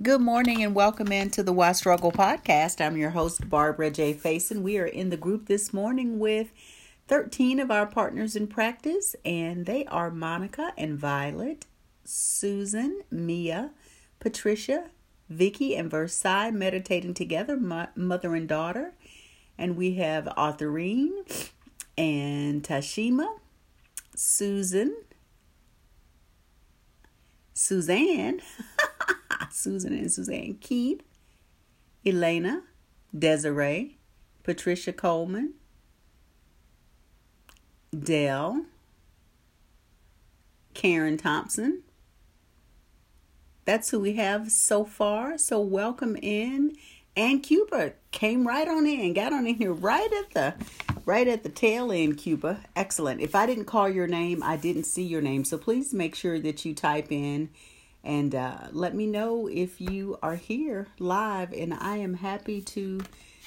Good morning and welcome into the Why Struggle podcast. I'm your host, Barbara J. Faison. We are in the group this morning with 13 of our partners in practice, and they are Monica and Violet, Susan, Mia, Patricia, Vicky, and Versailles meditating together, mother and daughter. And we have Arthurine and Tashima, Susan, Suzanne. Susan and Suzanne Keith, Elena, Desiree, Patricia Coleman, Dell, Karen Thompson. That's who we have so far. So welcome in. And Cuba came right on in, got on in here right at the right at the tail end, Cuba. Excellent. If I didn't call your name, I didn't see your name. So please make sure that you type in and uh, let me know if you are here live. And I am happy to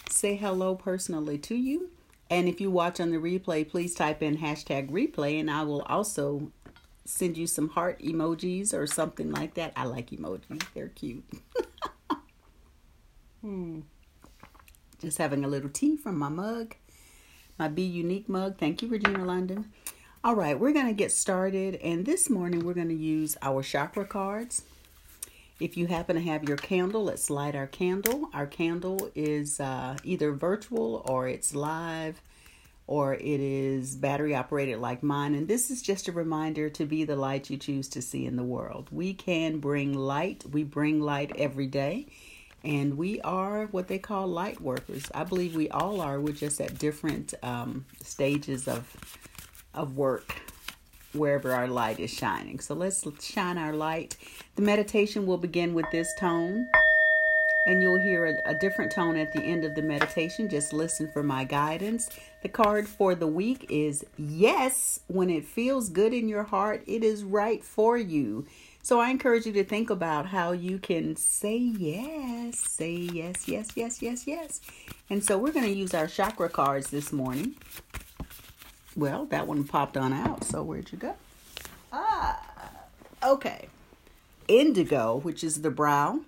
say hello personally to you. And if you watch on the replay, please type in hashtag replay, and I will also send you some heart emojis or something like that. I like emojis, they're cute. hmm. Just having a little tea from my mug, my Be Unique mug. Thank you, Regina London. All right, we're going to get started, and this morning we're going to use our chakra cards. If you happen to have your candle, let's light our candle. Our candle is uh, either virtual or it's live or it is battery operated like mine. And this is just a reminder to be the light you choose to see in the world. We can bring light, we bring light every day. And we are what they call light workers. I believe we all are. We're just at different um, stages of of work wherever our light is shining. So let's shine our light. The meditation will begin with this tone, and you'll hear a, a, different tone at the end of the meditation. Just listen for my guidance. The card for the week is Yes. When it feels good in your heart, it is right for you. So I encourage you to think about how you can say yes, say yes, yes, yes, yes, yes. And so we're going to use our chakra cards this morning. Well, that one popped on out. So where'd you go? Ah, okay. Indigo, which is the brow.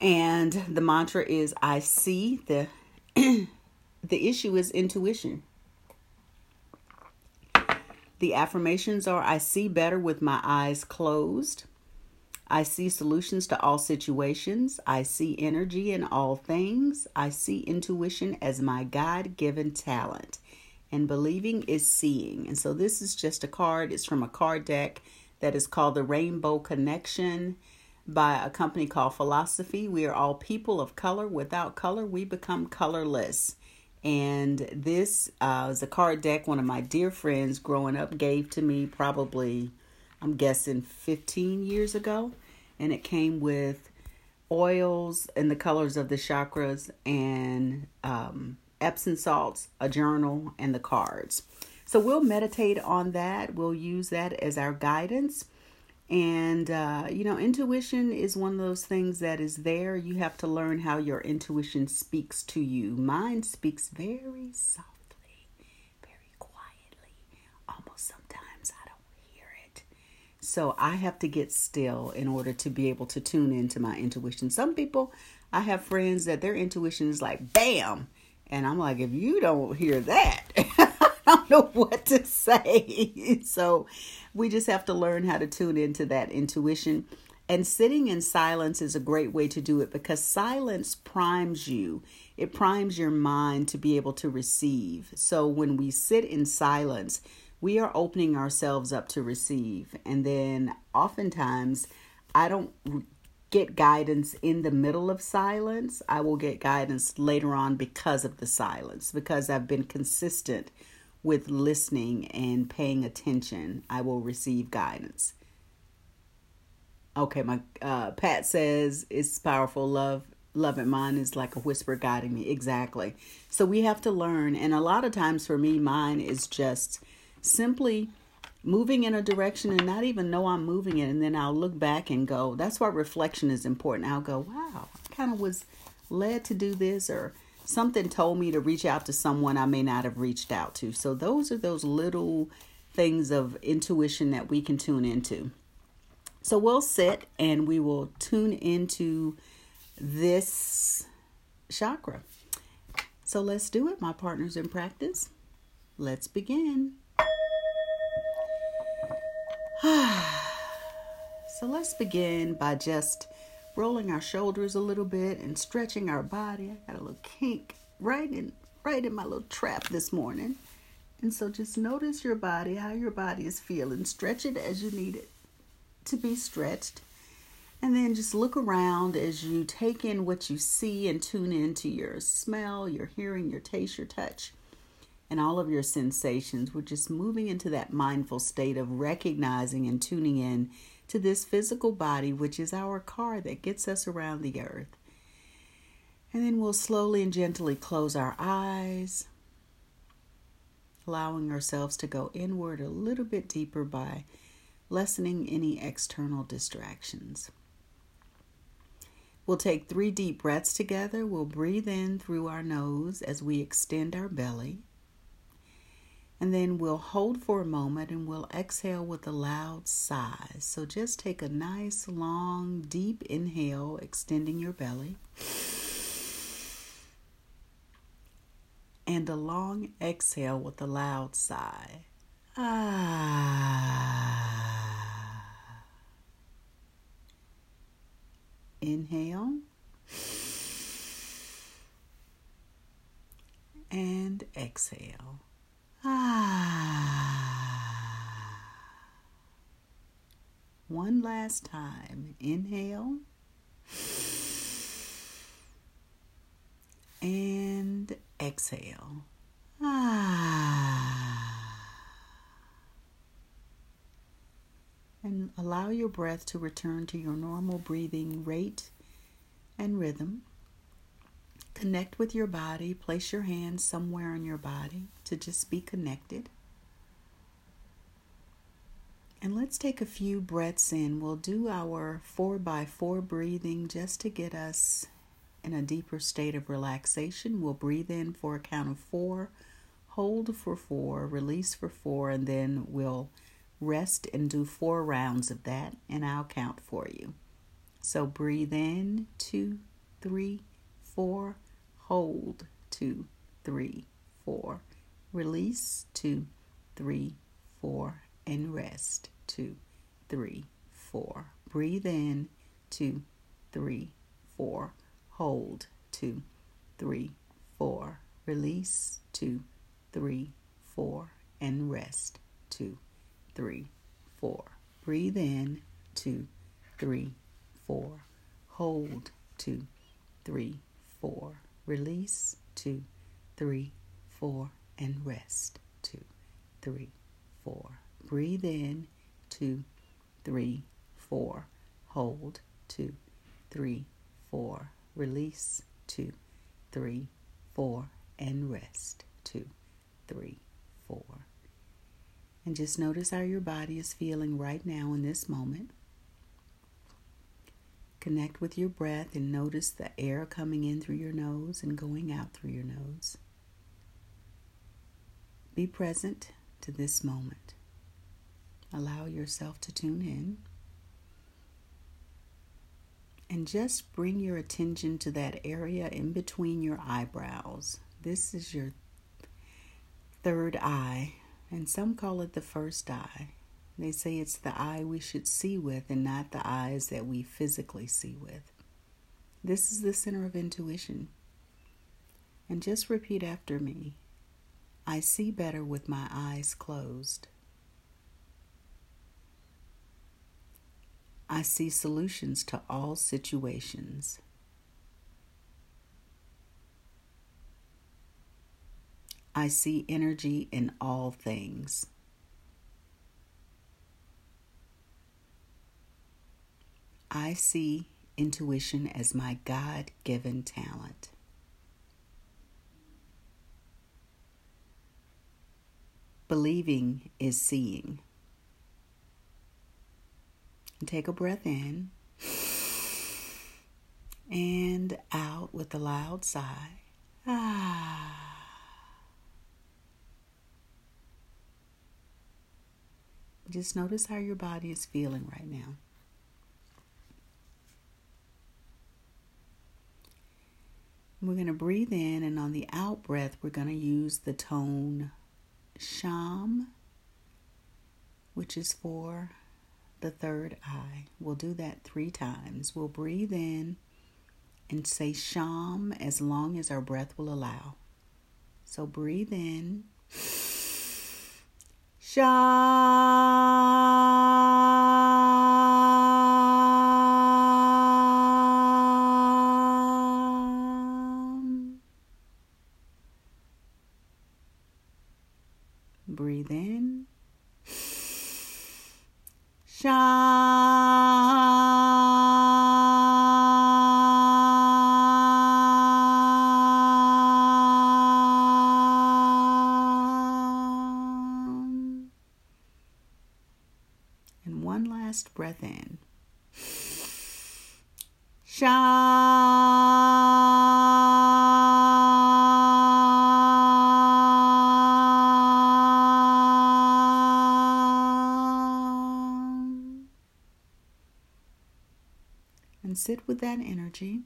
And the mantra is I see the the issue is intuition. The affirmations are I see better with my eyes closed. I see solutions to all situations. I see energy in all things. I see intuition as my God given talent and believing is seeing. And so this is just a card. It's from a card deck that is called the Rainbow Connection by a company called Philosophy. We are all people of color. Without color, we become colorless. And this uh, is a card deck one of my dear friends growing up gave to me probably, I'm guessing, 15 years ago. And it came with oils and the colors of the chakras and um, Epsom salts, a journal, and the cards. So we'll meditate on that. We'll use that as our guidance. And, uh, you know, intuition is one of those things that is there. You have to learn how your intuition speaks to you. Mine speaks very softly, very quietly. Almost sometimes I don't hear it. So I have to get still in order to be able to tune into my intuition. Some people, I have friends that their intuition is like, bam and I'm like, if you don't hear that, I don't know what to say. so we just have to learn how to tune into that intuition. And sitting in silence is a great way to do it because silence primes you. It primes your mind to be able to receive. So when we sit in silence, we are opening ourselves up to receive. And then oftentimes, I don't get guidance in the middle of silence. I will get guidance later on because of the silence, because I've been consistent with listening and paying attention. I will receive guidance. Okay, my uh, Pat says it's powerful love. Love and mine is like a whisper guiding me. Exactly. So we have to learn, and a lot of times for me, mine is just simply moving in a direction and not even know I'm moving it. And then I'll look back and go, that's why reflection is important. I'll go, wow, I kind of was led to do this, or something told me to reach out to someone I may not have reached out to. So those are those little things of intuition that we can tune into. So we'll sit and we will tune into this chakra. So let's do it, my partners in practice. Let's begin. so let's begin by just rolling our shoulders a little bit and stretching our body. I got a little kink right in right in my little trap this morning. And so just notice your body, how your body is feeling. Stretch it as you need it to be stretched. And then just look around as you take in what you see and tune into your smell, your hearing, your taste, your touch, and all of your sensations. We're just moving into that mindful state of recognizing and tuning in to this physical body, which is our car that gets us around the earth. And then we'll slowly and gently close our eyes, allowing ourselves to go inward a little bit deeper by lessening any external distractions. We'll take three deep breaths together. We'll breathe in through our nose as we extend our belly. And then we'll hold for a moment and we'll exhale with a loud sigh. So just take a nice, long, deep inhale, extending your belly. And a long exhale with a loud sigh. Ah. Inhale. And exhale. Ah. One last time. Inhale. And exhale. Ah. and allow your breath to return to your normal breathing rate and rhythm. Connect with your body. Place your hands somewhere on your body to just be connected. And let's take a few breaths in. We'll do our four by four breathing just to get us in a deeper state of relaxation. We'll breathe in for a count of four, hold for four, release for four, and then we'll Rest and do four rounds of that, and I'll count for you. So breathe in, two, three, four. Hold, two, three, four. Release, two, three, four. And rest, two, three, four. Breathe in, two, three, four. Hold, two, three, four. Release, two, three, four. And rest, two, three, four. Breathe in, two, three, four. Hold, two, three, four. Release, two, three, four. And rest, two, three, four. Breathe in, two, three, four. Hold, two, three, four. Release, two, three, four. And rest, two, three, four. And just notice how your body is feeling right now in this moment. Connect with your breath and notice the air coming in through your nose and going out through your nose. Be present to this moment. Allow yourself to tune in. And just bring your attention to that area in between your eyebrows. This is your third eye and some call it the first eye. They say it's the eye we should see with and not the eyes that we physically see with. This is the center of intuition. And just repeat after me I see better with my eyes closed. I see solutions to all situations. I see energy in all things. I see intuition as my God given talent. Believing is seeing. And take a breath in and out with a loud sigh. Ah. Just notice how your body is feeling right now. We're going to breathe in, and on the out breath, we're going to use the tone Sham, which is for the third eye. We'll do that three times. We'll breathe in and say Sham as long as our breath will allow. So breathe in. Sham. Breathe in. Sham. And one last breath in. Sham. Sit with that energy.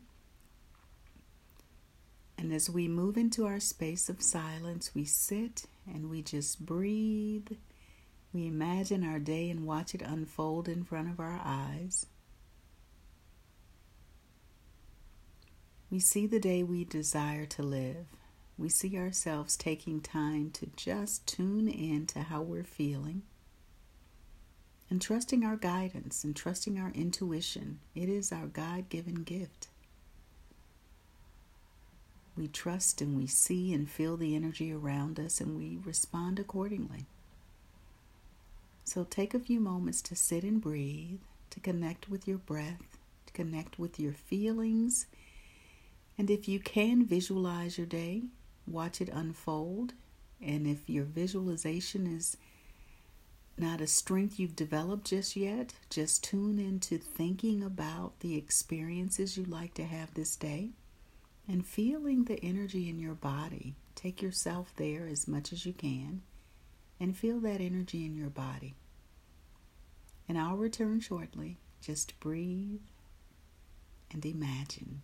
And as we move into our space of silence, we sit and we just breathe. We imagine our day and watch it unfold in front of our eyes. We see the day we desire to live. We see ourselves taking time to just tune in to how we're feeling and trusting our guidance and trusting our intuition. It is our God given gift. We trust and we see and feel the energy around us and we respond accordingly. So take a few moments to sit and breathe, to connect with your breath, to connect with your feelings. And if you can visualize your day, watch it unfold. And if your visualization is not a strength you've developed just yet, just tune into thinking about the experiences you'd like to have this day and feeling the energy in your body. Take yourself there as much as you can and feel that energy in your body. And I'll return shortly. Just breathe and imagine.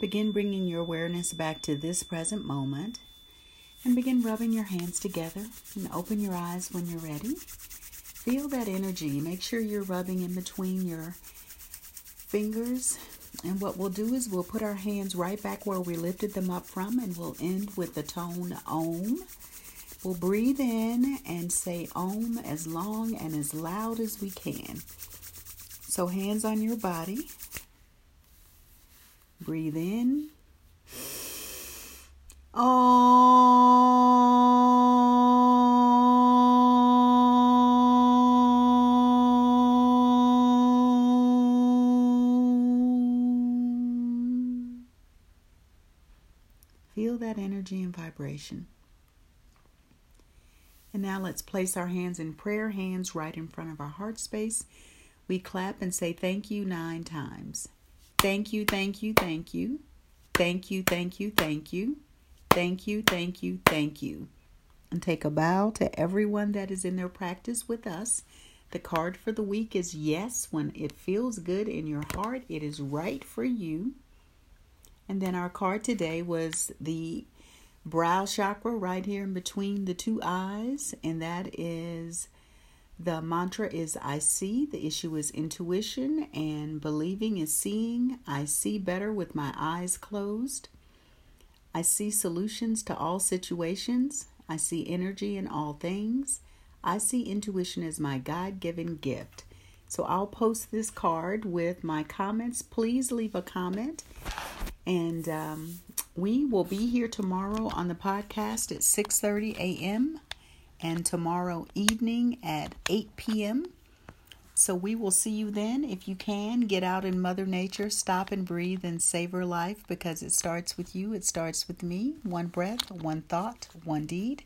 Begin bringing your awareness back to this present moment and begin rubbing your hands together and open your eyes when you're ready. Feel that energy. Make sure you're rubbing in between your fingers. And what we'll do is we'll put our hands right back where we lifted them up from and we'll end with the tone Om. We'll breathe in and say Om as long and as loud as we can. So, hands on your body. Breathe in. Feel that energy and vibration. And now let's place our hands in prayer hands right in front of our heart space. We clap and say thank you nine times. Thank you, thank you, thank you. Thank you, thank you, thank you. Thank you, thank you, thank you. And take a bow to everyone that is in their practice with us. The card for the week is yes. When it feels good in your heart, it is right for you. And then our card today was the brow chakra right here in between the two eyes, and that is the mantra is I see. The issue is intuition, and believing is seeing. I see better with my eyes closed. I see solutions to all situations. I see energy in all things. I see intuition as my God given gift. So I'll post this card with my comments. Please leave a comment. And um, we will be here tomorrow on the podcast at 6:30 a.m. and tomorrow evening at 8 p.m. So we will see you then. If you can, get out in Mother Nature, stop and breathe and savor life because it starts with you, it starts with me. One breath, one thought, one deed.